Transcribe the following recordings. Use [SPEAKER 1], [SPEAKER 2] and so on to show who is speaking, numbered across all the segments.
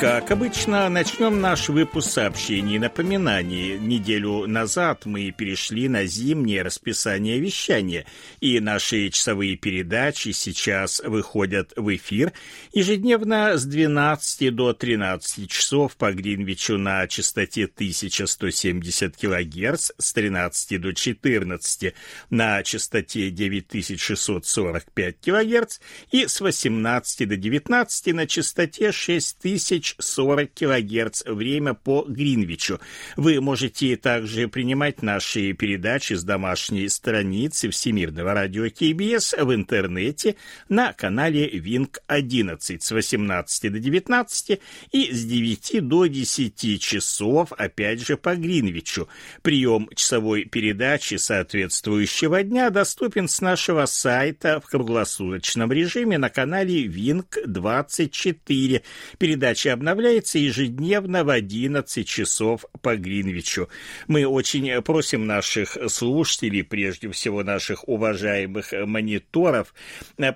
[SPEAKER 1] Как обычно, начнем наш выпуск сообщений и напоминаний. Неделю назад мы перешли на зимнее расписание вещания, и наши часовые передачи сейчас выходят в эфир ежедневно с 12 до 13 часов по Гринвичу на частоте 1170 кГц, с 13 до 14 на частоте 9645 кГц и с 18 до 19 на частоте 6000 40 кГц время по Гринвичу. Вы можете также принимать наши передачи с домашней страницы Всемирного радио КБС в интернете на канале Винк 11 с 18 до 19 и с 9 до 10 часов, опять же, по Гринвичу. Прием часовой передачи соответствующего дня доступен с нашего сайта в круглосуточном режиме на канале Винк 24. Передача обновляется ежедневно в 11 часов по Гринвичу. Мы очень просим наших слушателей, прежде всего наших уважаемых мониторов,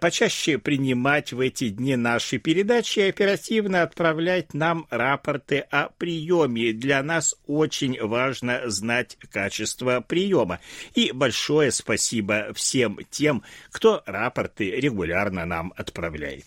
[SPEAKER 1] почаще принимать в эти дни наши передачи и оперативно отправлять нам рапорты о приеме. Для нас очень важно знать качество приема. И большое спасибо всем тем, кто рапорты регулярно нам отправляет.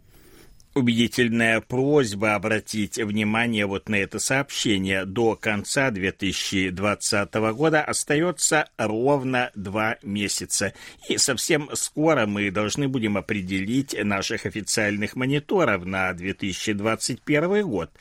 [SPEAKER 1] убедительная просьба обратить внимание вот на это сообщение. До конца 2020 года остается ровно два месяца. И совсем скоро мы должны будем определить наших официальных мониторов на 2021 год.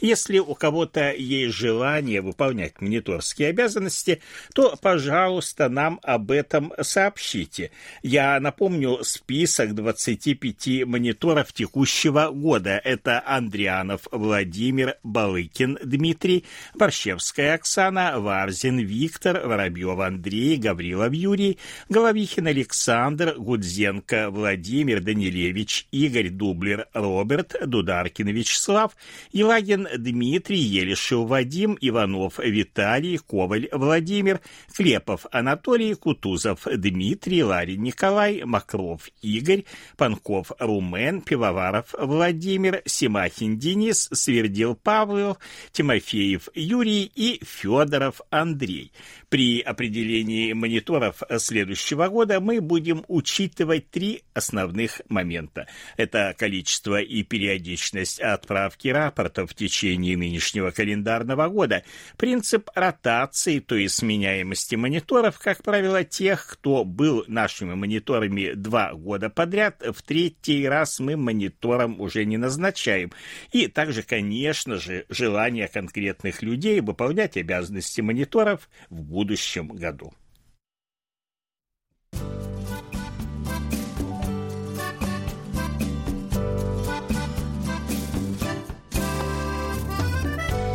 [SPEAKER 1] Если у кого-то есть желание выполнять мониторские обязанности, то, пожалуйста, нам об этом сообщите. Я напомню список 25 мониторов текущего этого года. Это Андрианов Владимир, Балыкин Дмитрий, Борщевская Оксана, Варзин Виктор, Воробьев Андрей, Гаврилов Юрий, Головихин Александр, Гудзенко Владимир, Данилевич, Игорь Дублер Роберт, Дударкин Вячеслав, Елагин Дмитрий, Елишев Вадим, Иванов Виталий, Коваль Владимир, Клепов Анатолий, Кутузов Дмитрий, Ларин Николай, Макров Игорь, Панков Румен, Пивоваров Владимир, Симахин Денис, Свердил Павел, Тимофеев Юрий и Федоров Андрей. При определении мониторов следующего года мы будем учитывать три основных момента. Это количество и периодичность отправки рапортов в течение нынешнего календарного года, принцип ротации, то есть сменяемости мониторов, как правило, тех, кто был нашими мониторами два года подряд, в третий раз мы монитором уже не назначаем. И также, конечно же, желание конкретных людей выполнять обязанности мониторов в будущем году.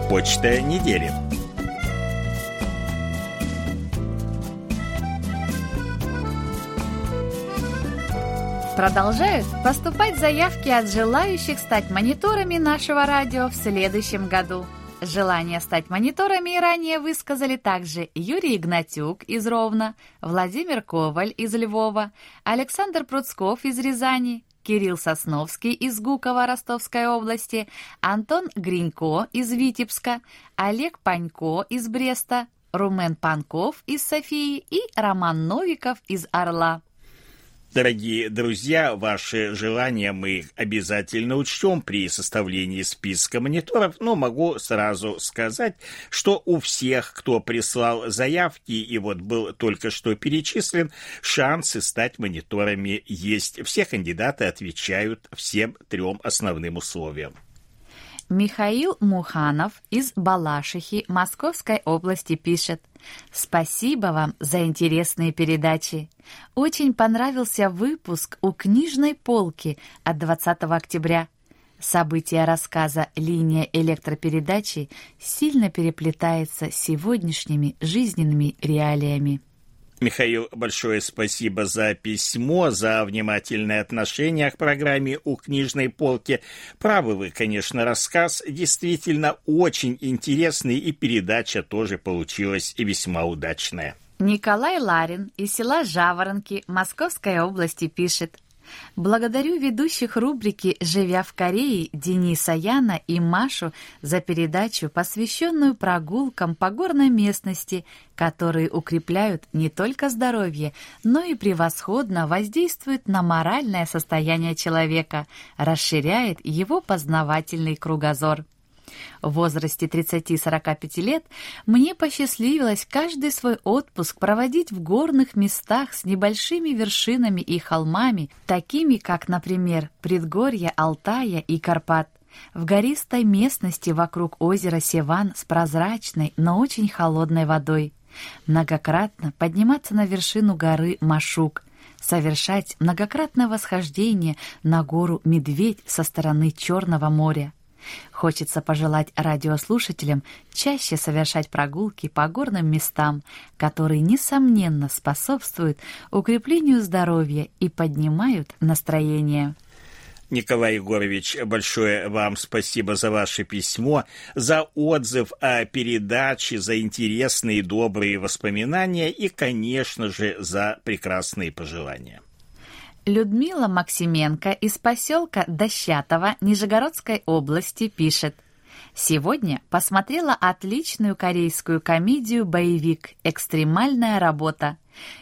[SPEAKER 1] Почта недели.
[SPEAKER 2] Продолжают поступать заявки от желающих стать мониторами нашего радио в следующем году. Желание стать мониторами ранее высказали также Юрий Игнатюк из Ровно, Владимир Коваль из Львова, Александр Пруцков из Рязани, Кирилл Сосновский из Гукова Ростовской области, Антон Гринько из Витебска, Олег Панько из Бреста, Румен Панков из Софии и Роман Новиков из Орла.
[SPEAKER 1] Дорогие друзья, ваши желания мы обязательно учтем при составлении списка мониторов, но могу сразу сказать, что у всех, кто прислал заявки и вот был только что перечислен, шансы стать мониторами есть. Все кандидаты отвечают всем трем основным условиям.
[SPEAKER 2] Михаил Муханов из Балашихи Московской области пишет «Спасибо вам за интересные передачи. Очень понравился выпуск у книжной полки от 20 октября. События рассказа «Линия электропередачи» сильно переплетается с сегодняшними жизненными реалиями.
[SPEAKER 1] Михаил, большое спасибо за письмо, за внимательное отношение к программе «У книжной полки». Правы вы, конечно, рассказ действительно очень интересный, и передача тоже получилась весьма удачная.
[SPEAKER 2] Николай Ларин из села Жаворонки Московской области пишет. Благодарю ведущих рубрики «Живя в Корее» Дениса Яна и Машу за передачу, посвященную прогулкам по горной местности, которые укрепляют не только здоровье, но и превосходно воздействуют на моральное состояние человека, расширяет его познавательный кругозор. В возрасте 30-45 лет мне посчастливилось каждый свой отпуск проводить в горных местах с небольшими вершинами и холмами, такими как, например, предгорья Алтая и Карпат. В гористой местности вокруг озера Севан с прозрачной, но очень холодной водой, многократно подниматься на вершину горы Машук, совершать многократное восхождение на гору Медведь со стороны Черного моря, Хочется пожелать радиослушателям чаще совершать прогулки по горным местам, которые, несомненно, способствуют укреплению здоровья и поднимают настроение.
[SPEAKER 1] Николай Егорович, большое вам спасибо за ваше письмо, за отзыв о передаче, за интересные и добрые воспоминания и, конечно же, за прекрасные пожелания.
[SPEAKER 2] Людмила Максименко из поселка Дощатова Нижегородской области пишет. Сегодня посмотрела отличную корейскую комедию-боевик «Экстремальная работа».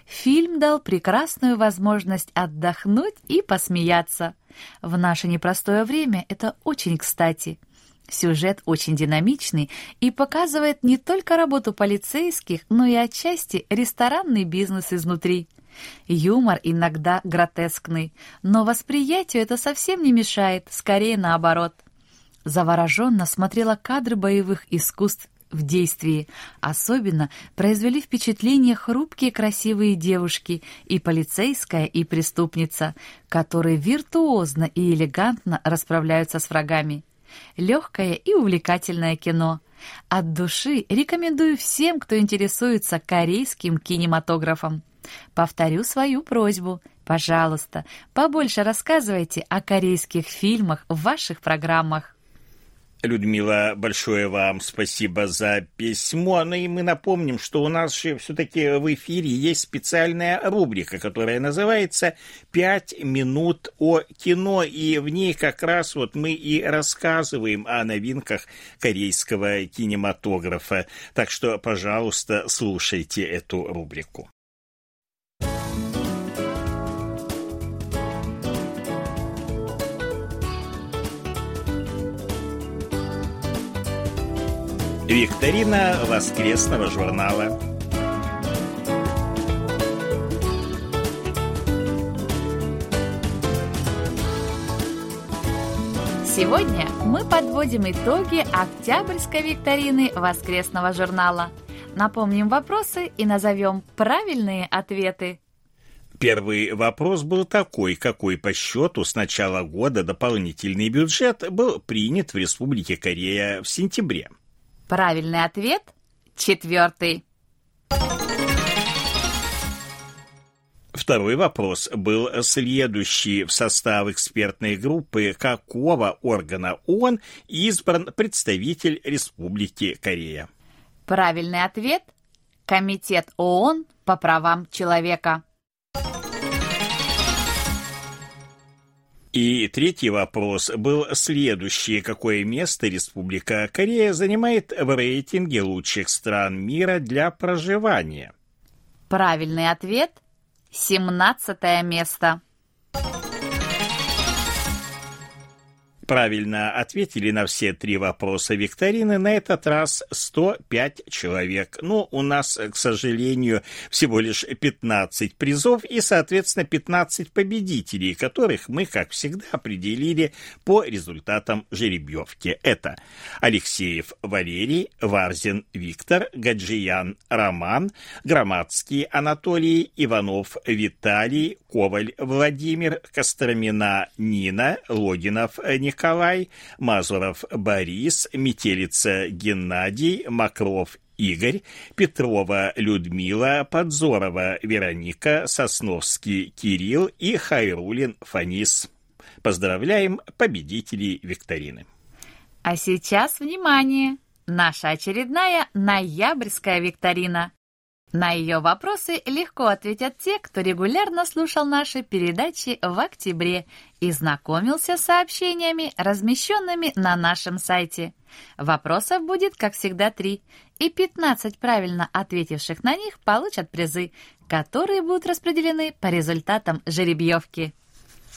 [SPEAKER 2] Фильм дал прекрасную возможность отдохнуть и посмеяться. В наше непростое время это очень кстати. Сюжет очень динамичный и показывает не только работу полицейских, но и отчасти ресторанный бизнес изнутри. Юмор иногда гротескный, но восприятию это совсем не мешает, скорее наоборот. Завороженно смотрела кадры боевых искусств в действии. Особенно произвели впечатление хрупкие красивые девушки и полицейская, и преступница, которые виртуозно и элегантно расправляются с врагами. Легкое и увлекательное кино. От души рекомендую всем, кто интересуется корейским кинематографом. Повторю свою просьбу. Пожалуйста, побольше рассказывайте о корейских фильмах в ваших программах.
[SPEAKER 1] Людмила, большое вам спасибо за письмо. Ну и мы напомним, что у нас же все-таки в эфире есть специальная рубрика, которая называется «Пять минут о кино». И в ней как раз вот мы и рассказываем о новинках корейского кинематографа. Так что, пожалуйста, слушайте эту рубрику. Викторина воскресного журнала.
[SPEAKER 2] Сегодня мы подводим итоги октябрьской викторины воскресного журнала. Напомним вопросы и назовем правильные ответы.
[SPEAKER 1] Первый вопрос был такой, какой по счету с начала года дополнительный бюджет был принят в Республике Корея в сентябре.
[SPEAKER 2] Правильный ответ – четвертый.
[SPEAKER 1] Второй вопрос был следующий. В состав экспертной группы какого органа ООН избран представитель Республики Корея?
[SPEAKER 2] Правильный ответ – Комитет ООН по правам человека.
[SPEAKER 1] И третий вопрос был следующий. Какое место Республика Корея занимает в рейтинге лучших стран мира для проживания?
[SPEAKER 2] Правильный ответ – 17 место.
[SPEAKER 1] Правильно ответили на все три вопроса викторины на этот раз 105 человек. Но у нас, к сожалению, всего лишь 15 призов и, соответственно, 15 победителей, которых мы, как всегда, определили по результатам жеребьевки. Это Алексеев Валерий, Варзин Виктор, Гаджиян Роман, Громадский Анатолий, Иванов Виталий, Коваль Владимир, Костромина Нина, Логинов Николай, Николай, Мазуров Борис, Метелица Геннадий, Макров Игорь, Петрова Людмила, Подзорова Вероника, Сосновский Кирилл и Хайрулин Фанис. Поздравляем победителей викторины.
[SPEAKER 2] А сейчас внимание! Наша очередная ноябрьская викторина. На ее вопросы легко ответят те, кто регулярно слушал наши передачи в октябре и знакомился с сообщениями, размещенными на нашем сайте. Вопросов будет, как всегда, три, и 15 правильно ответивших на них получат призы, которые будут распределены по результатам жеребьевки.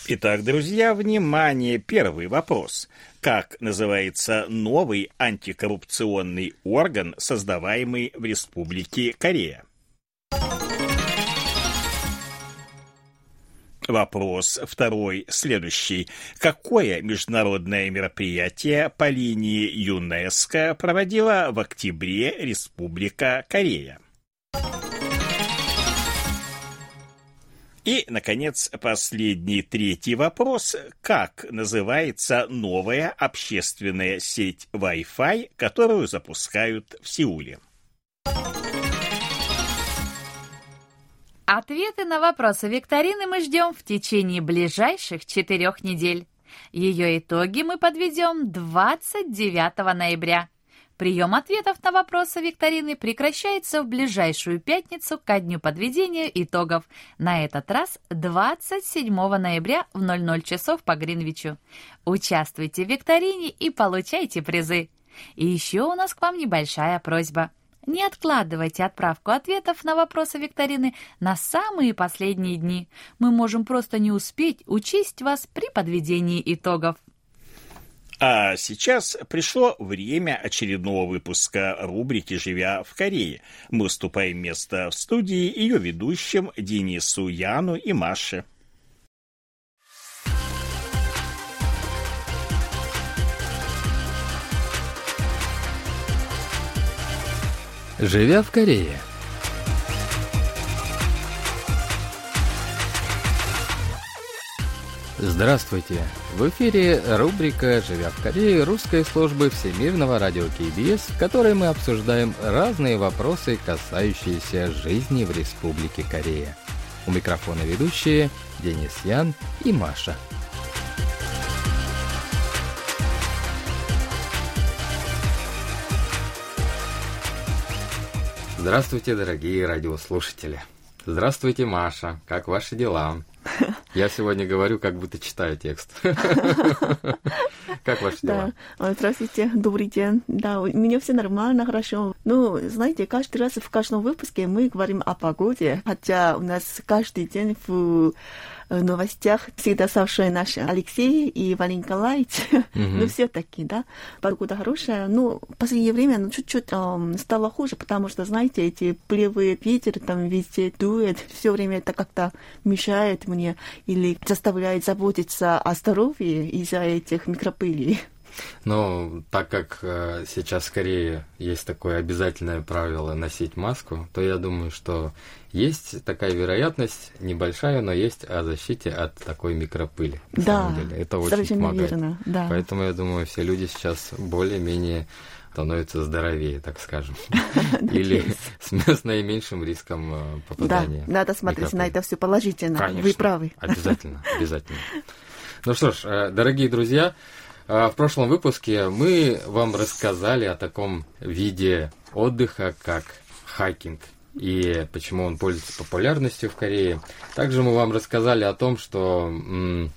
[SPEAKER 1] Итак, друзья, внимание, первый вопрос. Как называется новый антикоррупционный орган, создаваемый в Республике Корея? Вопрос второй следующий. Какое международное мероприятие по линии ЮНЕСКО проводила в октябре Республика Корея? И, наконец, последний третий вопрос. Как называется новая общественная сеть Wi-Fi, которую запускают в Сеуле?
[SPEAKER 2] Ответы на вопросы викторины мы ждем в течение ближайших четырех недель. Ее итоги мы подведем 29 ноября. Прием ответов на вопросы викторины прекращается в ближайшую пятницу ко дню подведения итогов, на этот раз 27 ноября в 00 часов по Гринвичу. Участвуйте в викторине и получайте призы. И еще у нас к вам небольшая просьба – не откладывайте отправку ответов на вопросы викторины на самые последние дни. Мы можем просто не успеть учесть вас при подведении итогов.
[SPEAKER 1] А сейчас пришло время очередного выпуска рубрики «Живя в Корее». Мы уступаем место в студии ее ведущим Денису Яну и Маше.
[SPEAKER 3] Живя в Корее. Здравствуйте! В эфире рубрика «Живя в Корее» русской службы Всемирного радио КБС, в которой мы обсуждаем разные вопросы, касающиеся жизни в Республике Корея. У микрофона ведущие Денис Ян и Маша. Здравствуйте, дорогие радиослушатели. Здравствуйте, Маша. Как ваши дела? Я сегодня говорю, как будто читаю текст. Как ваши дела?
[SPEAKER 4] Да. Здравствуйте, добрый день. Да, у меня все нормально, хорошо. Ну, знаете, каждый раз в каждом выпуске мы говорим о погоде, хотя у нас каждый день в новостях всегда совершенно наши Алексей и Валерий Николаевич. Mm-hmm. ну, все-таки, да, погода хорошая. Ну, в последнее время ну, чуть-чуть эм, стало хуже, потому что, знаете, эти плевые ветер там везде дует, все время это как-то мешает мне или заставляет заботиться о здоровье из-за этих микропылей.
[SPEAKER 3] Ну, так как э, сейчас скорее есть такое обязательное правило носить маску, то я думаю, что есть такая вероятность, небольшая, но есть о защите от такой микропыли.
[SPEAKER 4] На да, самом деле. это очень помогает. Верно, да.
[SPEAKER 3] Поэтому я думаю, все люди сейчас более-менее становятся здоровее, так скажем. Или с, наименьшим риском э, попадания.
[SPEAKER 4] Да, надо смотреть на это все положительно.
[SPEAKER 3] Конечно,
[SPEAKER 4] Вы правы.
[SPEAKER 3] Обязательно, обязательно. Ну что ж, э, дорогие друзья, в прошлом выпуске мы вам рассказали о таком виде отдыха, как хайкинг и почему он пользуется популярностью в Корее. Также мы вам рассказали о том, что...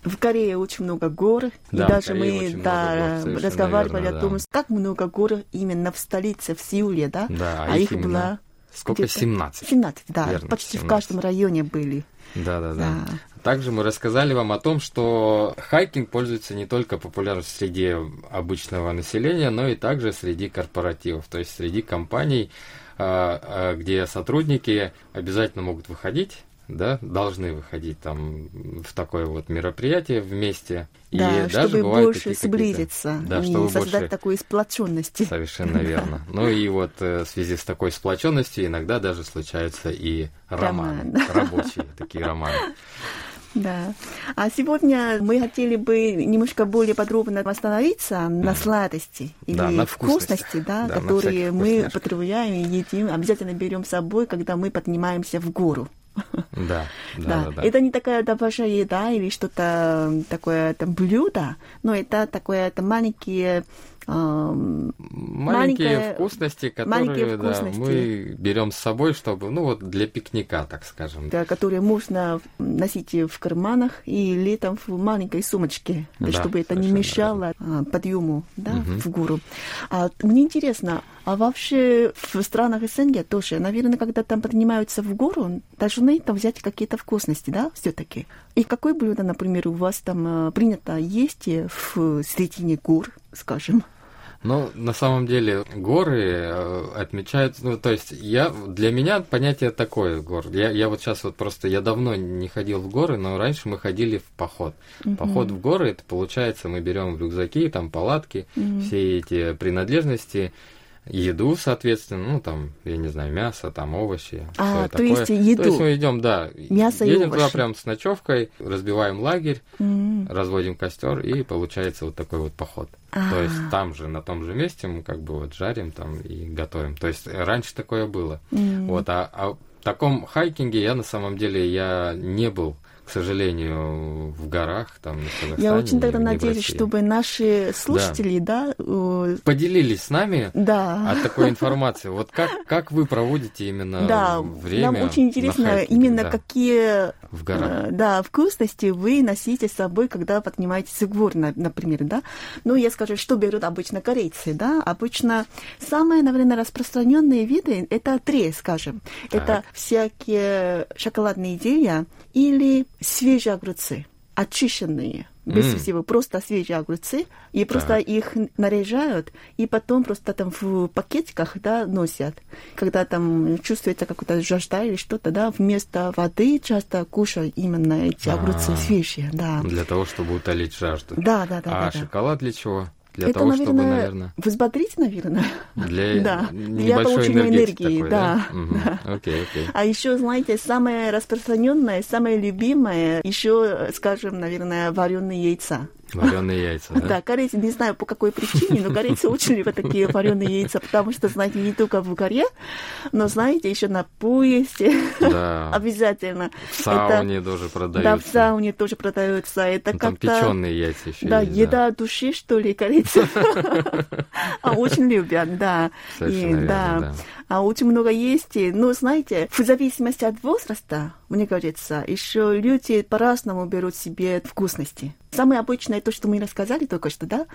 [SPEAKER 4] В Корее очень много гор, да, и даже мы да, гор, разговаривали верно, о том, да. как много гор именно в столице, в Сеуле, да?
[SPEAKER 3] Да,
[SPEAKER 4] а, их, их было
[SPEAKER 3] сколько? 17.
[SPEAKER 4] 17, да.
[SPEAKER 3] Верно,
[SPEAKER 4] почти
[SPEAKER 3] 17.
[SPEAKER 4] в каждом районе были.
[SPEAKER 3] Да, да, да.
[SPEAKER 4] Да.
[SPEAKER 3] Также мы рассказали вам о том, что хайкинг пользуется не только популярностью среди обычного населения, но и также среди корпоративов, то есть среди компаний, а, а, где сотрудники обязательно могут выходить да, должны выходить там в такое вот мероприятие вместе.
[SPEAKER 4] Да,
[SPEAKER 3] и даже
[SPEAKER 4] чтобы
[SPEAKER 3] бывают
[SPEAKER 4] больше сблизиться
[SPEAKER 3] Да,
[SPEAKER 4] и
[SPEAKER 3] чтобы
[SPEAKER 4] создать
[SPEAKER 3] больше...
[SPEAKER 4] такую сплоченность.
[SPEAKER 3] Совершенно верно. Ну и вот э, в связи с такой сплоченностью иногда даже случаются и романы,
[SPEAKER 4] Роман.
[SPEAKER 3] рабочие такие романы.
[SPEAKER 4] Да. А сегодня мы хотели бы немножко более подробно остановиться на сладости или
[SPEAKER 3] Да, на
[SPEAKER 4] вкусности, да,
[SPEAKER 3] Да,
[SPEAKER 4] которые мы потребляем и едим, обязательно берем с собой, когда мы поднимаемся в гору.
[SPEAKER 3] Да, да,
[SPEAKER 4] Да,
[SPEAKER 3] да. да.
[SPEAKER 4] это не такая да, большая еда или что-то такое там блюдо, но это такое это маленькие
[SPEAKER 3] Маленькие вкусности, которые
[SPEAKER 4] маленькие
[SPEAKER 3] да,
[SPEAKER 4] вкусности.
[SPEAKER 3] мы берем с собой, чтобы, ну вот для пикника, так скажем.
[SPEAKER 4] да, которые можно носить в карманах или там в маленькой сумочке,
[SPEAKER 3] Да,
[SPEAKER 4] чтобы это не мешало а, подъему да,
[SPEAKER 3] Мгм.
[SPEAKER 4] в гору. А, мне интересно, а вообще в странах СНГ тоже, наверное, когда там поднимаются в гору, должны там взять какие-то вкусности, да, все-таки? И какое блюдо, например, у вас там а, принято есть в середине гор, скажем?
[SPEAKER 3] Ну, на самом деле, горы э, отмечают, ну, то есть, я, для меня понятие такое, гор. Я, я вот сейчас вот просто, я давно не ходил в горы, но раньше мы ходили в поход. Поход в горы, это получается, мы берем рюкзаки, там палатки, все эти принадлежности, еду, соответственно, ну, там, я не знаю, мясо, там, овощи.
[SPEAKER 4] А, то
[SPEAKER 3] такое.
[SPEAKER 4] есть еду.
[SPEAKER 3] То есть мы идем, да,
[SPEAKER 4] Мясо и
[SPEAKER 3] едем туда
[SPEAKER 4] овощи.
[SPEAKER 3] прям с ночевкой, разбиваем лагерь,
[SPEAKER 4] М.
[SPEAKER 3] разводим костер и получается вот такой вот поход.
[SPEAKER 4] А.
[SPEAKER 3] То есть там же, на том же месте мы как бы вот жарим там и готовим. То есть раньше такое было.
[SPEAKER 4] М.
[SPEAKER 3] Вот, а, а в таком хайкинге я на самом деле я не был, к сожалению, в горах там на Казахстане.
[SPEAKER 4] Я очень тогда надеюсь, чтобы наши слушатели, да, э,
[SPEAKER 3] поделились с нами
[SPEAKER 4] да,
[SPEAKER 3] от такой информации. Вот как, как вы проводите именно
[SPEAKER 4] да,
[SPEAKER 3] время
[SPEAKER 4] нам очень
[SPEAKER 3] на
[SPEAKER 4] интересно
[SPEAKER 3] хайкинге,
[SPEAKER 4] именно
[SPEAKER 3] да,
[SPEAKER 4] какие
[SPEAKER 3] в горах?
[SPEAKER 4] э, да, вкусности вы носите с собой, когда поднимаетесь в горы, на- например, да. Ну, я скажу, что берут обычно корейцы, да. Обычно самые, наверное, распространенные виды это три, скажем.
[SPEAKER 3] Так.
[SPEAKER 4] Это всякие шоколадные изделия или свежие огурцы, очищенные. Без
[SPEAKER 3] М.
[SPEAKER 4] всего, просто свежие огурцы, и просто
[SPEAKER 3] Так.
[SPEAKER 4] их наряжают, и потом просто там в пакетиках, да, носят. Когда там чувствуется какая-то жажда или что-то, да, вместо воды часто кушают именно эти огурцы
[SPEAKER 3] А.
[SPEAKER 4] свежие, да.
[SPEAKER 3] Для того, чтобы утолить жажду.
[SPEAKER 4] Да, да, да,
[SPEAKER 3] а
[SPEAKER 4] да, да.
[SPEAKER 3] шоколад для чего? Для
[SPEAKER 4] это,
[SPEAKER 3] того,
[SPEAKER 4] наверное,
[SPEAKER 3] чтобы, наверное,
[SPEAKER 4] взбодрить, наверное.
[SPEAKER 3] для
[SPEAKER 4] Да, для
[SPEAKER 3] небольшой энергетики
[SPEAKER 4] энергии,
[SPEAKER 3] такой,
[SPEAKER 4] да, да.
[SPEAKER 3] Окей, окей.
[SPEAKER 4] А еще, знаете, самое распространенное, самое любимое, еще, скажем, наверное, вареные яйца.
[SPEAKER 3] Вареные яйца, да?
[SPEAKER 4] Да, корейцы, не знаю по какой причине, но корейцы очень любят такие вареные яйца, потому что, знаете, не только в горе, но, знаете, еще на поезде
[SPEAKER 3] Да.
[SPEAKER 4] обязательно.
[SPEAKER 3] В сауне тоже
[SPEAKER 4] Это,
[SPEAKER 3] продаются.
[SPEAKER 4] да, в сауне тоже продаются. Это
[SPEAKER 3] Ну, Там
[SPEAKER 4] как-то...
[SPEAKER 3] печеные яйца еще
[SPEAKER 4] Да,
[SPEAKER 3] есть,
[SPEAKER 4] еда души, что ли, корейцев. А очень любят, да.
[SPEAKER 3] Верно, да.
[SPEAKER 4] А очень много есть. И, Ну, знаете, в зависимости от возраста, мне кажется, еще люди по-разному берут себе вкусности. Самое обычное то, что мы рассказали только что, да.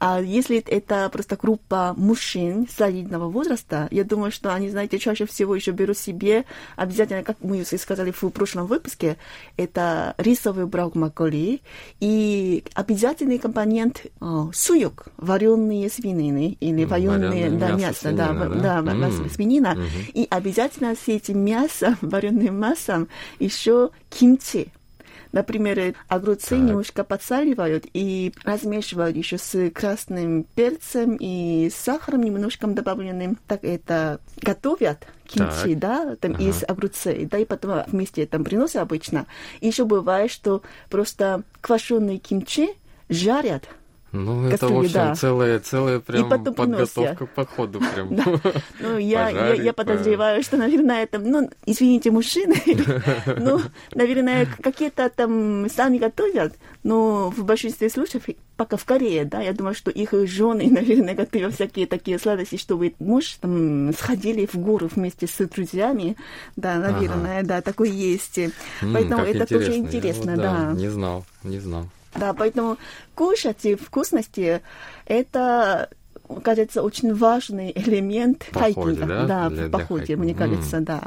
[SPEAKER 4] А если это просто группа мужчин солидного возраста, я думаю, что они, знаете, чаще всего еще берут себе обязательно, как мы сказали в прошлом выпуске, это рисовый брокколи и обязательный компонент э, суюк, вареные свинины или вареные да,
[SPEAKER 3] мясо,
[SPEAKER 4] мясо, да,
[SPEAKER 3] свинина,
[SPEAKER 4] в-
[SPEAKER 3] да?
[SPEAKER 4] да,
[SPEAKER 3] М.
[SPEAKER 4] свинина.
[SPEAKER 3] Мгм.
[SPEAKER 4] И обязательно с этим мясом, вареным мясом, еще кимчи. Например, огурцы
[SPEAKER 3] Так.
[SPEAKER 4] немножко подсаливают и размешивают еще с красным перцем и сахаром немножко добавленным. Так это готовят кимчи,
[SPEAKER 3] Так.
[SPEAKER 4] да, там
[SPEAKER 3] Ага.
[SPEAKER 4] из огурцей, да, и потом вместе там приносят обычно. Еще бывает, что просто квашеные кимчи жарят
[SPEAKER 3] Ну, это, в
[SPEAKER 4] Кастрюли,
[SPEAKER 3] общем,
[SPEAKER 4] да.
[SPEAKER 3] целая, целая прям
[SPEAKER 4] потом
[SPEAKER 3] подготовка к походу прям.
[SPEAKER 4] Ну, я, я, я подозреваю, что, наверное, это, ну, извините, мужчины, ну, наверное, какие-то там сами готовят, но в большинстве случаев, пока в Корее, да, я думаю, что их жены, наверное, готовят всякие такие сладости, чтобы муж там сходили в гору вместе с друзьями, да, наверное, да, такое есть. Поэтому это тоже интересно, да.
[SPEAKER 3] Не знал, не знал.
[SPEAKER 4] Да, поэтому кушать и вкусности это кажется, очень важный элемент
[SPEAKER 3] походе,
[SPEAKER 4] хайкинга.
[SPEAKER 3] да?
[SPEAKER 4] Да,
[SPEAKER 3] Для-
[SPEAKER 4] в
[SPEAKER 3] для
[SPEAKER 4] походе,
[SPEAKER 3] хайкинга.
[SPEAKER 4] мне кажется, да.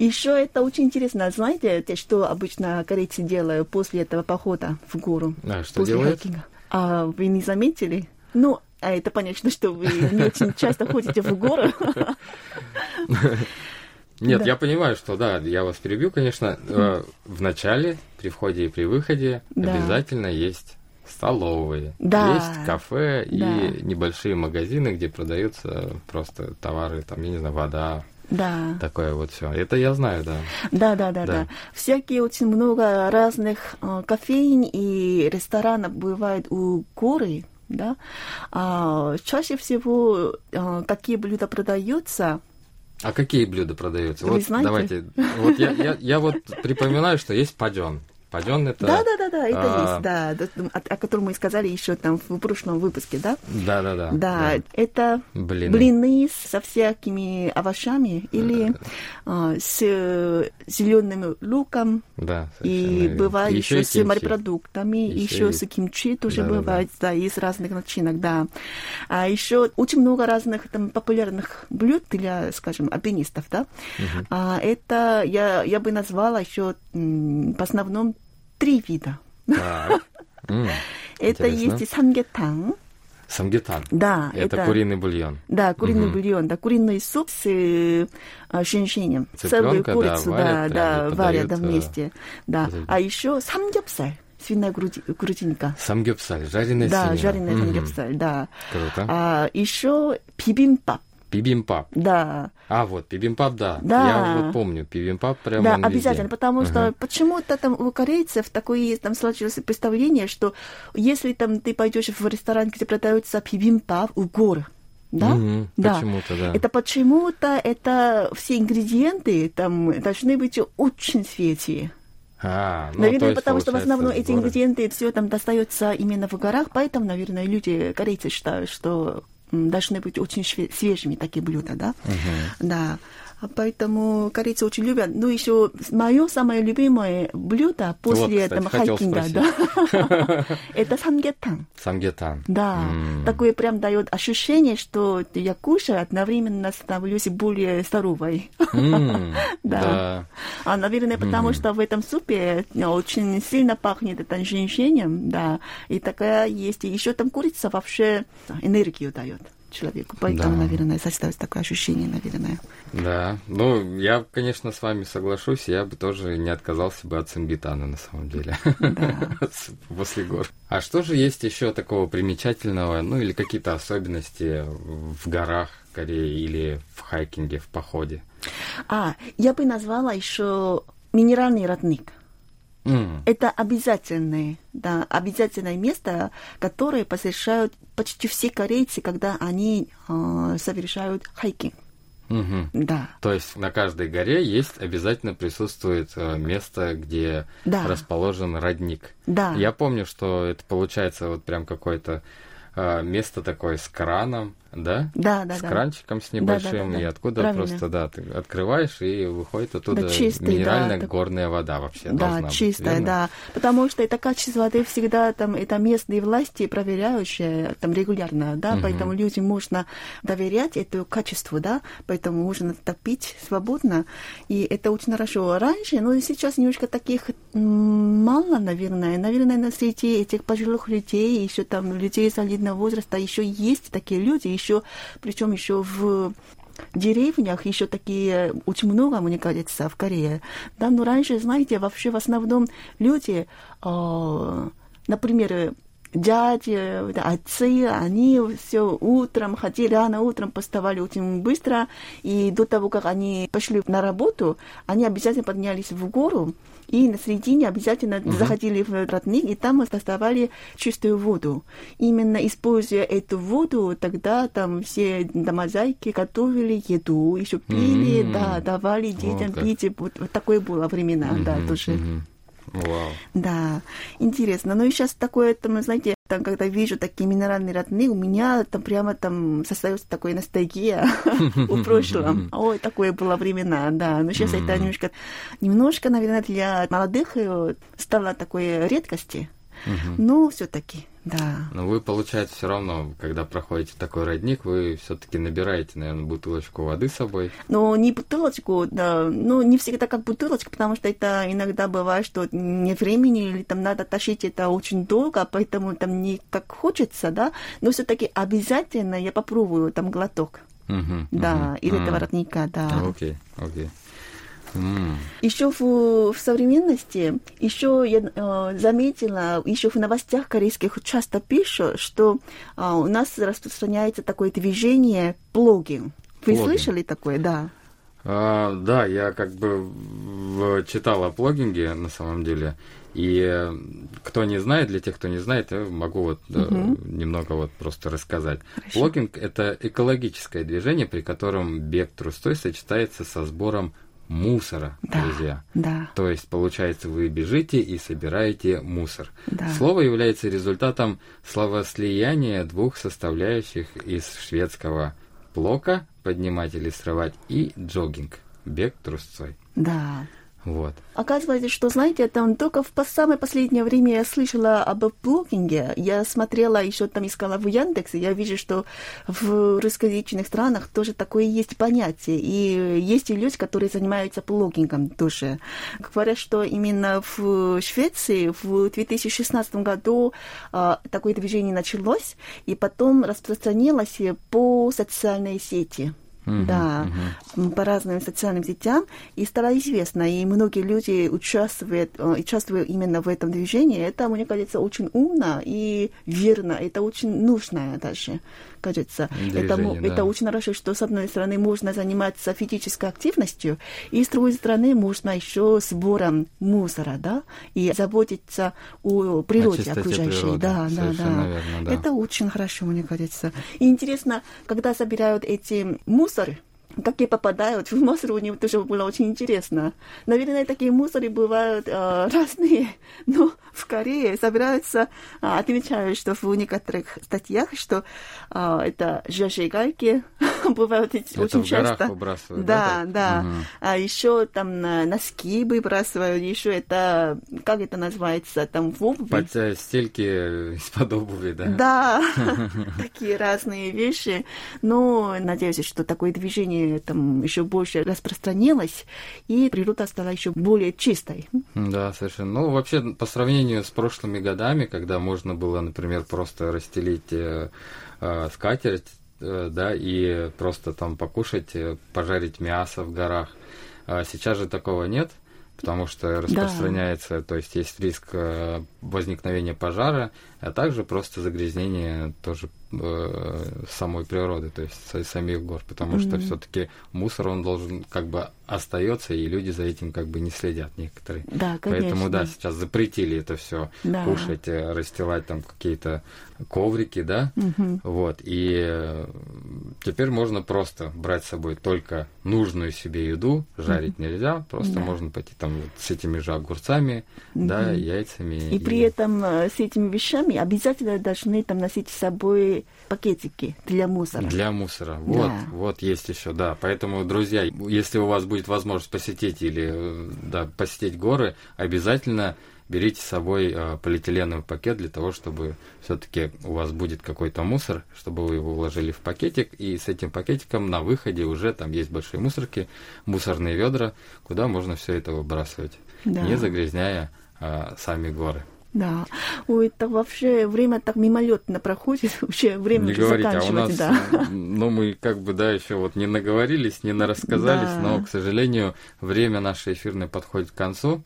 [SPEAKER 4] Еще это очень интересно. Знаете, те, что обычно корейцы делают после этого похода в гору?
[SPEAKER 3] А, что
[SPEAKER 4] после
[SPEAKER 3] делают?
[SPEAKER 4] хайкинга? А вы не заметили? Ну, а это понятно, что вы не очень часто ходите в горы.
[SPEAKER 3] Нет, я понимаю, что да, я вас перебью, конечно. э, В начале, при входе и при выходе
[SPEAKER 4] Да.
[SPEAKER 3] обязательно есть столовые,
[SPEAKER 4] Да.
[SPEAKER 3] есть кафе
[SPEAKER 4] Да.
[SPEAKER 3] и небольшие магазины, где продаются просто товары, там, я не знаю, вода,
[SPEAKER 4] Да.
[SPEAKER 3] такое вот все. Это я знаю, да.
[SPEAKER 4] Да, да, да,
[SPEAKER 3] Да.
[SPEAKER 4] да. Всякие очень много разных э, кофеин и ресторанов бывает у горы, да. А, чаще всего э, какие блюда продаются,
[SPEAKER 3] А какие блюда продаются?
[SPEAKER 4] Вы
[SPEAKER 3] вот
[SPEAKER 4] знаете?
[SPEAKER 3] давайте. Вот я, я, я вот припоминаю, что есть паджон. Паджон это.
[SPEAKER 4] Да, да, да, да, это
[SPEAKER 3] а,
[SPEAKER 4] есть, да, да, о, о котором мы сказали еще там в прошлом выпуске, да?
[SPEAKER 3] Да, да, да.
[SPEAKER 4] Да, это
[SPEAKER 3] Блины.
[SPEAKER 4] блины со всякими овощами или э, с зеленым луком.
[SPEAKER 3] Да,
[SPEAKER 4] И
[SPEAKER 3] верно.
[SPEAKER 4] бывает еще с
[SPEAKER 3] кимчи.
[SPEAKER 4] морепродуктами, еще
[SPEAKER 3] и-
[SPEAKER 4] с кимчи тоже
[SPEAKER 3] Да-да-да.
[SPEAKER 4] бывает, да, из разных начинок, да. А еще очень много разных там популярных блюд для, скажем, альпинистов, да. А, это я, я бы назвала еще в основном три вида.
[SPEAKER 3] Так. М,
[SPEAKER 4] Это
[SPEAKER 3] интересно.
[SPEAKER 4] есть самгетang,
[SPEAKER 3] Самгетан.
[SPEAKER 4] да,
[SPEAKER 3] Это, куриный бульон.
[SPEAKER 4] Да, куриный бульон, да, куриный суп с э, шиншинем. Целую
[SPEAKER 3] да,
[SPEAKER 4] курицу,
[SPEAKER 3] варят
[SPEAKER 4] да, да,
[SPEAKER 3] и
[SPEAKER 4] варят да,
[SPEAKER 3] э,
[SPEAKER 4] вместе. Да.
[SPEAKER 3] подают.
[SPEAKER 4] А еще самгепсаль, свиная груди- грудинка.
[SPEAKER 3] Самгепсаль, жареная
[SPEAKER 4] Да,
[SPEAKER 3] свинина.
[SPEAKER 4] жареная
[SPEAKER 3] Мгм.
[SPEAKER 4] самгепсаль, да.
[SPEAKER 3] Круто.
[SPEAKER 4] А еще бибимпап,
[SPEAKER 3] Бибимпап.
[SPEAKER 4] да.
[SPEAKER 3] А, вот, бибимпап, да.
[SPEAKER 4] Да.
[SPEAKER 3] Я вот помню, бибимпап прямо
[SPEAKER 4] да,
[SPEAKER 3] он везде.
[SPEAKER 4] обязательно, потому что
[SPEAKER 3] Ага.
[SPEAKER 4] почему-то там у корейцев такое там сложилось представление, что если там ты пойдешь в ресторан, где продаются бибимпап у гор, да?
[SPEAKER 3] Мгм,
[SPEAKER 4] да.
[SPEAKER 3] Почему-то, да.
[SPEAKER 4] Это почему-то это все ингредиенты там должны быть очень свежие.
[SPEAKER 3] А, ну,
[SPEAKER 4] наверное, потому что в основном эти ингредиенты все там достается именно в горах, поэтому, наверное, люди, корейцы считают, что должны быть очень свежими такие блюда, да? Да. А Поэтому корейцы очень любят. Ну, еще мое самое любимое блюдо после
[SPEAKER 3] Вот, кстати, хотел
[SPEAKER 4] хайкинга, да, это самгетang.
[SPEAKER 3] Самгетан.
[SPEAKER 4] Да, такое прям дает ощущение, что я кушаю, одновременно становлюсь более здоровой.
[SPEAKER 3] М,
[SPEAKER 4] Да.
[SPEAKER 3] Да.
[SPEAKER 4] А, наверное, потому что в этом супе э, очень сильно пахнет это женщином, да. И такая есть. И еще там курица вообще энергию дает человеку. Поэтому,
[SPEAKER 3] Да.
[SPEAKER 4] наверное, создается такое ощущение, наверное.
[SPEAKER 3] Да, ну, я, конечно, с вами соглашусь, я бы тоже не отказался бы от самгитана, на самом деле, С- после гор. А что же есть еще такого примечательного, ну, или какие-то особенности в горах Кореи или в хайкинге, в походе?
[SPEAKER 4] А, я бы назвала еще минеральный родник.
[SPEAKER 3] М,
[SPEAKER 4] Это обязательное, да, обязательное место, которое посещают почти все корейцы, когда они э, совершают хайкинг.
[SPEAKER 3] мгм.
[SPEAKER 4] Да.
[SPEAKER 3] То есть на каждой горе есть обязательно присутствует э, место, где
[SPEAKER 4] Да.
[SPEAKER 3] расположен родник.
[SPEAKER 4] Да.
[SPEAKER 3] Я помню, что это получается вот прям какое-то э, место такое с краном, да?
[SPEAKER 4] Да, да,
[SPEAKER 3] с
[SPEAKER 4] да.
[SPEAKER 3] кранчиком с
[SPEAKER 4] Да, да,
[SPEAKER 3] небольшим,
[SPEAKER 4] да, да.
[SPEAKER 3] и откуда
[SPEAKER 4] Правильно.
[SPEAKER 3] просто, да, ты открываешь, и выходит оттуда
[SPEAKER 4] Да, чистый, да,
[SPEAKER 3] минеральная
[SPEAKER 4] так-
[SPEAKER 3] горная вода вообще
[SPEAKER 4] Да,
[SPEAKER 3] должна быть,
[SPEAKER 4] чистая,
[SPEAKER 3] верно?
[SPEAKER 4] да. Потому что это качество воды всегда там, это местные власти проверяющие там регулярно, да,
[SPEAKER 3] Мгм.
[SPEAKER 4] поэтому людям можно доверять этому качеству, да, поэтому можно топить свободно, и это очень хорошо. Раньше, но сейчас немножко таких м, мало, наверное, наверное, на среди этих пожилых людей, еще там людей солидного возраста, еще есть такие люди, еще, причем еще в деревнях еще такие очень много, мне кажется, в Корее. Да, но раньше, знаете, вообще в основном люди, э, например, дяди, отцы, они все утром ходили, рано утром поставали очень быстро, и до того, как они пошли на работу, они обязательно поднялись в гору, и на середине обязательно заходили в родник, и там доставали чистую воду. Именно используя эту воду, тогда там все домозайки готовили еду, еще пили,
[SPEAKER 3] М.
[SPEAKER 4] да, давали детям
[SPEAKER 3] как.
[SPEAKER 4] пить. Вот, вот такое было времена, да,
[SPEAKER 3] Мгм,
[SPEAKER 4] тоже.
[SPEAKER 3] Вау.
[SPEAKER 4] Да, интересно. Ну и сейчас такое, там, знаете, там, когда вижу такие минеральные родные, у меня там прямо там создается такое ностальгия у прошлом. Ой, такое было времена, да. Но сейчас это немножко, немножко, наверное, для молодых э, стало такой редкости. Но все-таки Да.
[SPEAKER 3] Но вы, получается, все равно, когда проходите такой родник, вы все-таки набираете, наверное, бутылочку воды с собой.
[SPEAKER 4] Но не бутылочку, да, ну, не всегда как бутылочка, потому что это иногда бывает, что нет времени, или там надо тащить это очень долго, поэтому там не как хочется, да, но все-таки обязательно я попробую там глоток.
[SPEAKER 3] Мгм,
[SPEAKER 4] Да, из
[SPEAKER 3] А,
[SPEAKER 4] этого родника, да.
[SPEAKER 3] Окей, окей. М,
[SPEAKER 4] Еще в, в современности, еще я э, заметила, еще в новостях корейских часто пишут, что э, у нас распространяется такое движение блогинг. Вы
[SPEAKER 3] Блогинг.
[SPEAKER 4] слышали такое? Да.
[SPEAKER 3] А, да, я как бы читал о блогинге на самом деле. И э, кто не знает, для тех, кто не знает, я могу вот э, немного вот просто рассказать.
[SPEAKER 4] Хорошо.
[SPEAKER 3] Блогинг это экологическое движение, при котором бег трустой сочетается со сбором мусора,
[SPEAKER 4] Да.
[SPEAKER 3] друзья.
[SPEAKER 4] Да.
[SPEAKER 3] То есть, получается, вы бежите и собираете мусор.
[SPEAKER 4] Да.
[SPEAKER 3] Слово является результатом словослияния двух составляющих из шведского блока поднимать или срывать и джогинг бег трусцой.
[SPEAKER 4] Да.
[SPEAKER 3] Вот.
[SPEAKER 4] Оказывается, что, знаете, там только в самое последнее время я слышала об блогинге. Я смотрела, еще там искала в Яндексе, я вижу, что в русскоязычных странах тоже такое есть понятие. И есть и люди, которые занимаются блогингом тоже. Говорят, что именно в Швеции в 2016 году а, такое движение началось, и потом распространилось по социальной сети.
[SPEAKER 3] Мгм,
[SPEAKER 4] да, м, по разным социальным сетям, и стало известно, и многие люди участвуют, э, участвуют именно в этом движении. Это, мне кажется, очень умно и верно, это очень нужно даже, кажется. это,
[SPEAKER 3] Движение, да.
[SPEAKER 4] это очень хорошо, что, с одной стороны, можно заниматься физической активностью, и, с другой стороны, можно еще сбором мусора, да, и заботиться о природе
[SPEAKER 3] чистоте
[SPEAKER 4] окружающей.
[SPEAKER 3] природы.
[SPEAKER 4] Да, да, да.
[SPEAKER 3] верно, да.
[SPEAKER 4] Это очень хорошо, мне кажется. И интересно, когда собирают эти мусоры, какие попадают в мусор, мне тоже было очень интересно. Наверное, такие мусоры бывают э, разные, но в Корее собираются, а, отмечают, что в некоторых статьях, что а, это зажигалки бывают
[SPEAKER 3] Это
[SPEAKER 4] очень
[SPEAKER 3] в горах
[SPEAKER 4] часто.
[SPEAKER 3] выбрасывают,
[SPEAKER 4] Да,
[SPEAKER 3] да,
[SPEAKER 4] да.
[SPEAKER 3] Мгм.
[SPEAKER 4] А еще там носки выбрасывают, еще это, как это называется, там в обуви.
[SPEAKER 3] Под э, стельки из-под обуви, да?
[SPEAKER 4] Да, такие разные вещи. Но надеюсь, что такое движение там еще больше распространилось, и природа стала еще более чистой.
[SPEAKER 3] Да, совершенно. Ну, вообще, по сравнению с прошлыми годами, когда можно было, например, просто расстелить э, э, скатерть, э, да, и просто там покушать, э, пожарить мясо в горах, а сейчас же такого нет, потому что распространяется, то есть есть риск э, возникновения пожара, а также просто загрязнение тоже самой природы, то есть са- самих гор, потому что
[SPEAKER 4] Мгм.
[SPEAKER 3] все-таки мусор он должен как бы остается, и люди за этим как бы не следят некоторые.
[SPEAKER 4] Да, конечно.
[SPEAKER 3] Поэтому да, сейчас запретили это все
[SPEAKER 4] Да.
[SPEAKER 3] кушать, э, расстилать там какие-то коврики, да,
[SPEAKER 4] Мгм.
[SPEAKER 3] вот. И э, теперь можно просто брать с собой только нужную себе еду, жарить нельзя, просто
[SPEAKER 4] Да.
[SPEAKER 3] можно пойти там вот с этими же огурцами, да, яйцами.
[SPEAKER 4] И при этом э, с этими вещами обязательно должны там носить с собой пакетики для мусора.
[SPEAKER 3] Для мусора. Вот,
[SPEAKER 4] Да.
[SPEAKER 3] вот есть еще, да. Поэтому, друзья, если у вас будет возможность посетить или э, да, посетить горы, обязательно берите с собой э, полиэтиленовый пакет для того, чтобы все-таки у вас будет какой-то мусор, чтобы вы его вложили в пакетик, и с этим пакетиком на выходе уже там есть большие мусорки, мусорные ведра, куда можно все это выбрасывать,
[SPEAKER 4] Да.
[SPEAKER 3] не загрязняя э, сами горы.
[SPEAKER 4] Да. Ой, это вообще время так мимолетно проходит, вообще время
[SPEAKER 3] не
[SPEAKER 4] уже
[SPEAKER 3] говорите, а у нас,
[SPEAKER 4] да.
[SPEAKER 3] ну, мы как бы, да, еще вот не наговорились, не нарассказались,
[SPEAKER 4] Да.
[SPEAKER 3] но, к сожалению, время наше эфирное подходит к концу.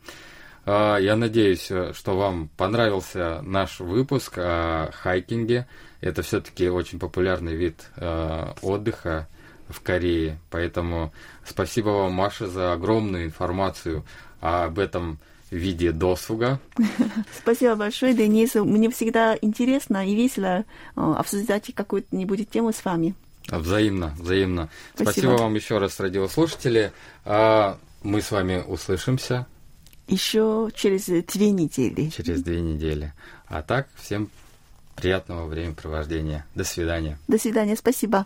[SPEAKER 3] А, Я надеюсь, э, что вам понравился наш выпуск о хайкинге. Это все-таки очень популярный вид э, отдыха в Корее. Поэтому спасибо вам, Маша, за огромную информацию об этом виде досуга.
[SPEAKER 4] Спасибо большое, Денис. Мне всегда интересно и весело э, обсуждать какую-нибудь тему с вами.
[SPEAKER 3] Взаимно, взаимно.
[SPEAKER 4] Спасибо.
[SPEAKER 3] Спасибо, вам еще раз, радиослушатели. А, Мы с вами услышимся
[SPEAKER 4] Еще через две недели.
[SPEAKER 3] через две недели. А так, всем приятного времяпровождения. До свидания.
[SPEAKER 4] До свидания, спасибо.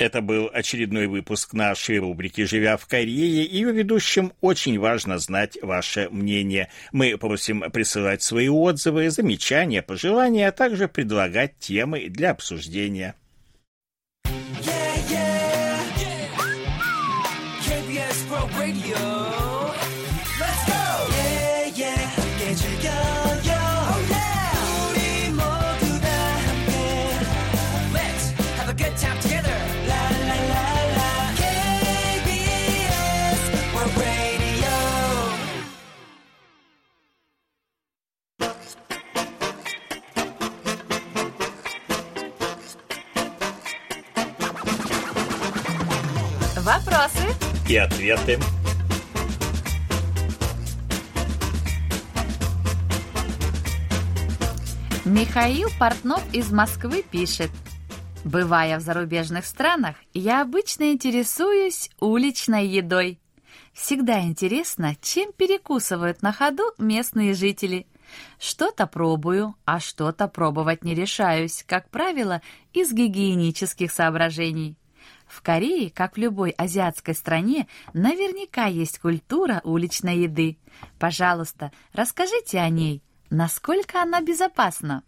[SPEAKER 1] Это был очередной выпуск нашей рубрики «Живя в Корее», ее ведущим очень важно знать ваше мнение. Мы просим присылать свои отзывы, замечания, пожелания, а также предлагать темы для обсуждения. И ответы.
[SPEAKER 2] Михаил Портнов из Москвы пишет. Бывая в зарубежных странах, я обычно интересуюсь уличной едой. Всегда интересно, чем перекусывают на ходу местные жители. Что-то пробую, а что-то пробовать не решаюсь, как правило, из гигиенических соображений. В Корее, как в любой азиатской стране, наверняка есть культура уличной еды. Пожалуйста, расскажите о ней. Насколько она безопасна?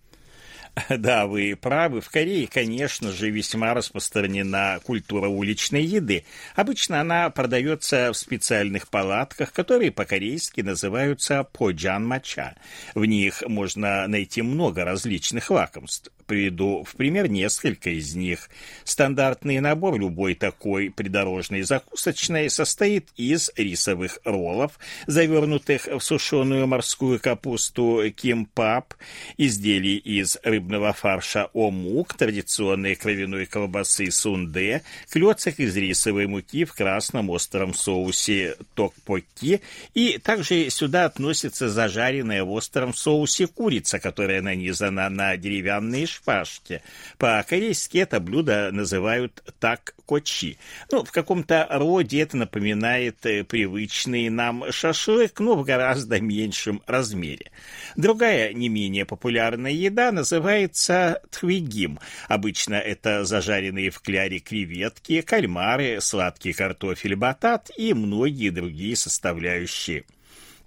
[SPEAKER 1] Да, вы правы. В Корее, конечно же, весьма распространена культура уличной еды. Обычно она продается в специальных палатках, которые по-корейски называются поджан-мача. В них можно найти много различных лакомств приведу в пример несколько из них. Стандартный набор любой такой придорожной закусочной состоит из рисовых роллов, завернутых в сушеную морскую капусту кимпап, изделий из рыбного фарша омук, традиционной кровяной колбасы сунде, клёцок из рисовой муки в красном остром соусе токпоки, и также сюда относится зажаренная в остром соусе курица, которая нанизана на деревянные шпажке. По-корейски это блюдо называют так кочи. Ну, в каком-то роде это напоминает э, привычный нам шашлык, но в гораздо меньшем размере. Другая не менее популярная еда называется тхвигим. Обычно это зажаренные в кляре креветки, кальмары, сладкий картофель батат и многие другие составляющие.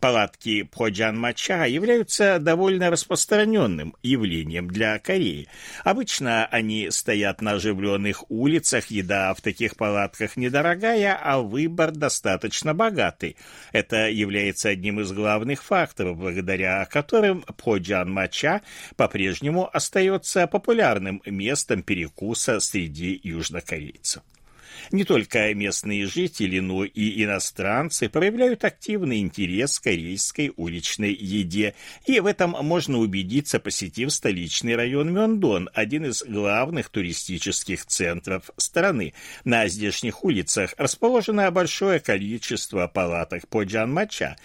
[SPEAKER 1] Палатки Пходжан-Мача являются довольно распространенным явлением для Кореи. Обычно они стоят на оживленных улицах, еда в таких палатках недорогая, а выбор достаточно богатый. Это является одним из главных факторов, благодаря которым Пходжан-Мача по-прежнему остается популярным местом перекуса среди южнокорейцев. Не только местные жители, но и иностранцы проявляют активный интерес к корейской уличной еде, и в этом можно убедиться, посетив столичный район Мёндон, один из главных туристических центров страны. На здешних улицах расположено большое количество палаток по Джанмача.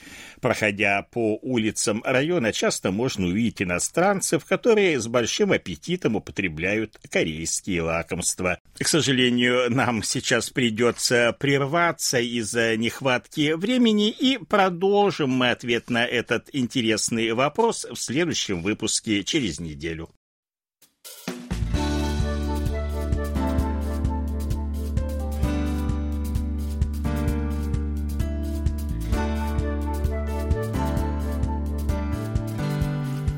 [SPEAKER 1] Проходя по улицам района, часто можно увидеть иностранцев, которые с большим аппетитом употребляют корейские лакомства. К сожалению, нам сейчас придется прерваться из-за нехватки времени и продолжим мы ответ на этот интересный вопрос в следующем выпуске через неделю.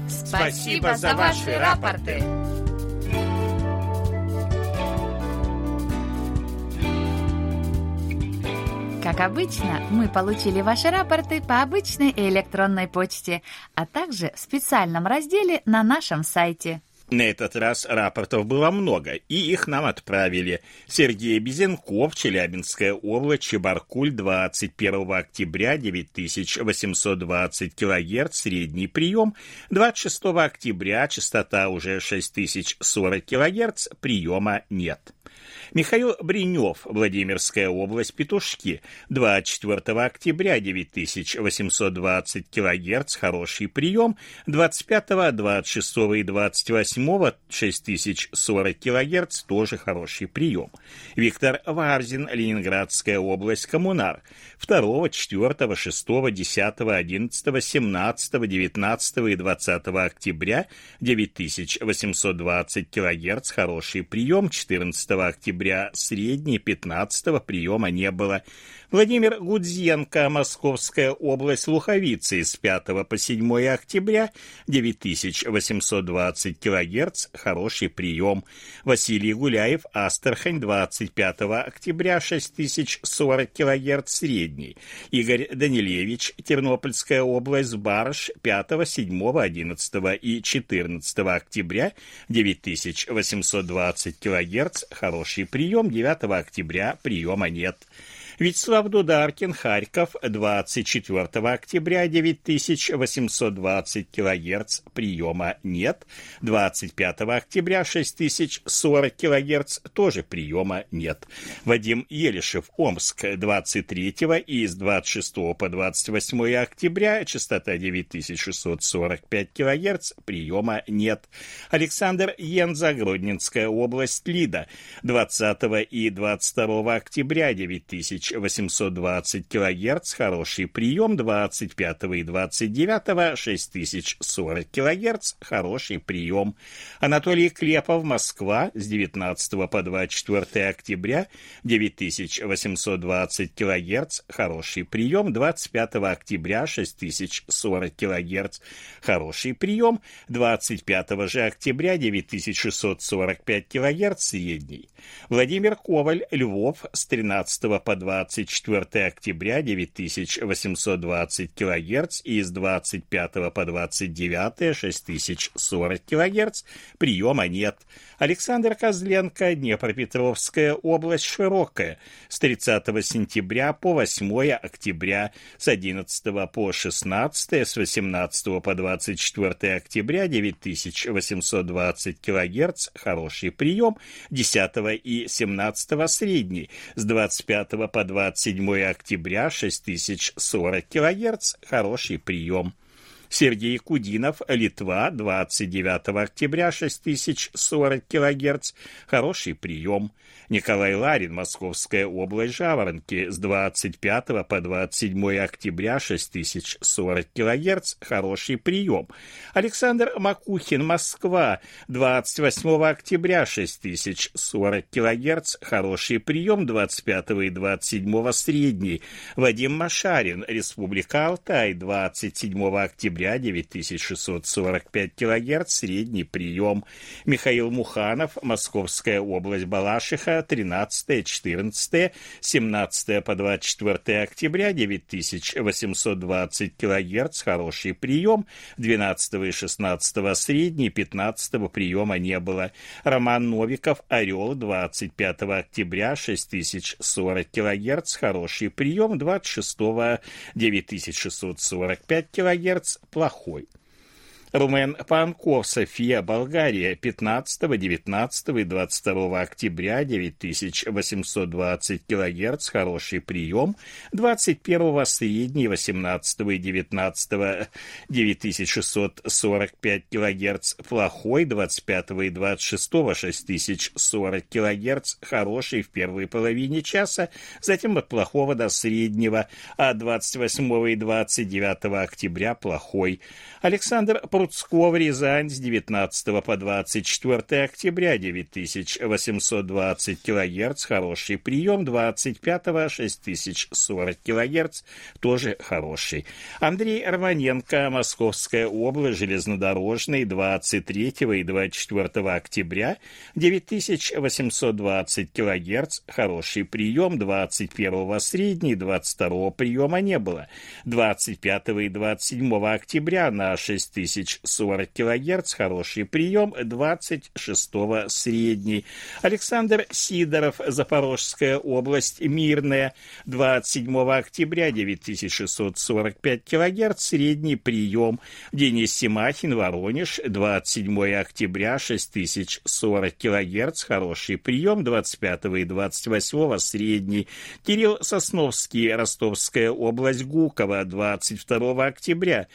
[SPEAKER 2] Спасибо за ваши рапорты. Как обычно, мы получили ваши рапорты по обычной электронной почте, а также в специальном разделе на нашем сайте.
[SPEAKER 1] На этот раз рапортов было много, и их нам отправили. Сергей Безенков, Челябинская область, Чебаркуль, 21 октября, 9820 кГц, средний прием. 26 октября, частота уже 6040 кГц, приема нет. Михаил Бринев, Владимирская область, Петушки, 24 октября, 9820 кГц, хороший прием, 25, 26 и 28 6040 кГц, тоже хороший прием. Виктор Варзин, Ленинградская область, Коммунар, 2, 4, 6, 10, 11, 17, 19 и 20 октября, 9820 кГц, хороший прием, 14 октября, октября, средней 15 приема не было. Владимир Гудзенко, Московская область, Луховицы с 5 по 7 октября, 9820 кГц, хороший прием. Василий Гуляев, Астрахань, 25 октября, 6040 кГц, средний. Игорь Данилевич, Тернопольская область, Барыш, 5, 7, 11 и 14 октября, 9820 кГц, хороший прием. 9 октября приема нет. Вячеслав Дударкин, Харьков, 24 октября, 9820 кГц, приема нет. 25 октября, 6040 кГц, тоже приема нет. Вадим Елишев, Омск, 23 и с 26 по 28 октября, частота 9645 кГц, приема нет. Александр Янза, Гродненская область, Лида, 20 и 22 октября, 9000 820 кГц, хороший прием, 25 и 29 6040 кГц, хороший прием. Анатолий Клепов, Москва, с 19 по 24 октября, 9820 кГц, хороший прием, 25 октября, 6040 кГц, хороший прием, 25 же октября, 9645 кГц, средний. Владимир Коваль, Львов, с 13 по 20 24 октября 9820 кГц и с 25 по 29 6040 кГц приема нет. Александр Козленко, Днепропетровская область широкая, с 30 сентября по 8 октября, с 11 по 16, с 18 по 24 октября 9820 кГц, хороший прием, 10 и 17 средний, с 25 по 27 октября 6040 кГц, хороший прием. Сергей Кудинов, Литва, 29 октября, 6040 кГц. Хороший прием. Николай Ларин, Московская область, Жаворонки, с 25 по 27 октября, 6040 кГц. Хороший прием. Александр Макухин, Москва, 28 октября, 6040 кГц. Хороший прием. 25 и 27 средний. Вадим Машарин, Республика Алтай, 27 октября, октября 9645 кГц, средний прием. Михаил Муханов, Московская область Балашиха, 13, 14, 17 по 24 октября 9820 кГц, хороший прием. 12 и 16 средний, 15 приема не было. Роман Новиков, Орел, 25 октября 6040 кГц, хороший прием. 26 9645 кГц, плохой. Румен Панков, София, Болгария, 15, 19 и 22 октября, 9820 кГц, хороший прием, 21 средний, 18 и 19 9645 кГц, плохой, 25 и 26 6040 кГц, хороший в первой половине часа, затем от плохого до среднего, а 28 и 29 октября плохой. Александр Пруцков, Рязань, с 19 по 24 октября, 9820 кГц, хороший прием, 25 6040 кГц, тоже хороший. Андрей Романенко, Московская область, железнодорожный, 23 и 24 октября, 9820 кГц, хороший прием, 21 средний, 22 приема не было. 25 и 27 октября на 6000 6040 кГц, хороший прием, 26 средний. Александр Сидоров, Запорожская область, Мирная, 27 октября 9645 кГц, средний прием. Денис Симахин, Воронеж, 27 октября 6040 кГц, хороший прием, 25 и 28 средний. Кирилл Сосновский, Ростовская область, Гуково, 22 октября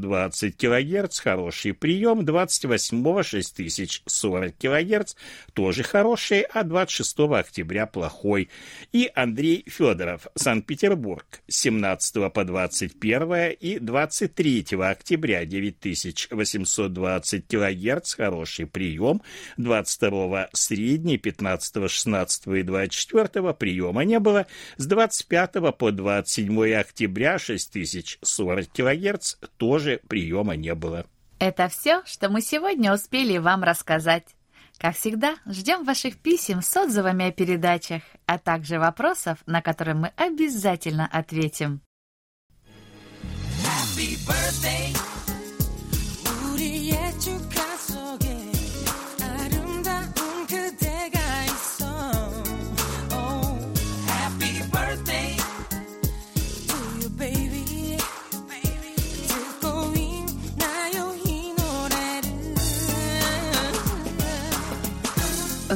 [SPEAKER 1] 9820 кГц, хороший прием, 28 6040 кГц, тоже хороший, а 26 октября плохой. И Андрей Федоров, Санкт-Петербург, 17 по 21 и 23 октября 9820 кГц, хороший прием, 22 средний, 15, 16 и 24 приема не было, с 25 по 27 октября 6040 кГц тоже приема не было.
[SPEAKER 2] Это все, что мы сегодня успели вам рассказать. Как всегда, ждем ваших писем с отзывами о передачах, а также вопросов, на которые мы обязательно ответим. Happy birthday.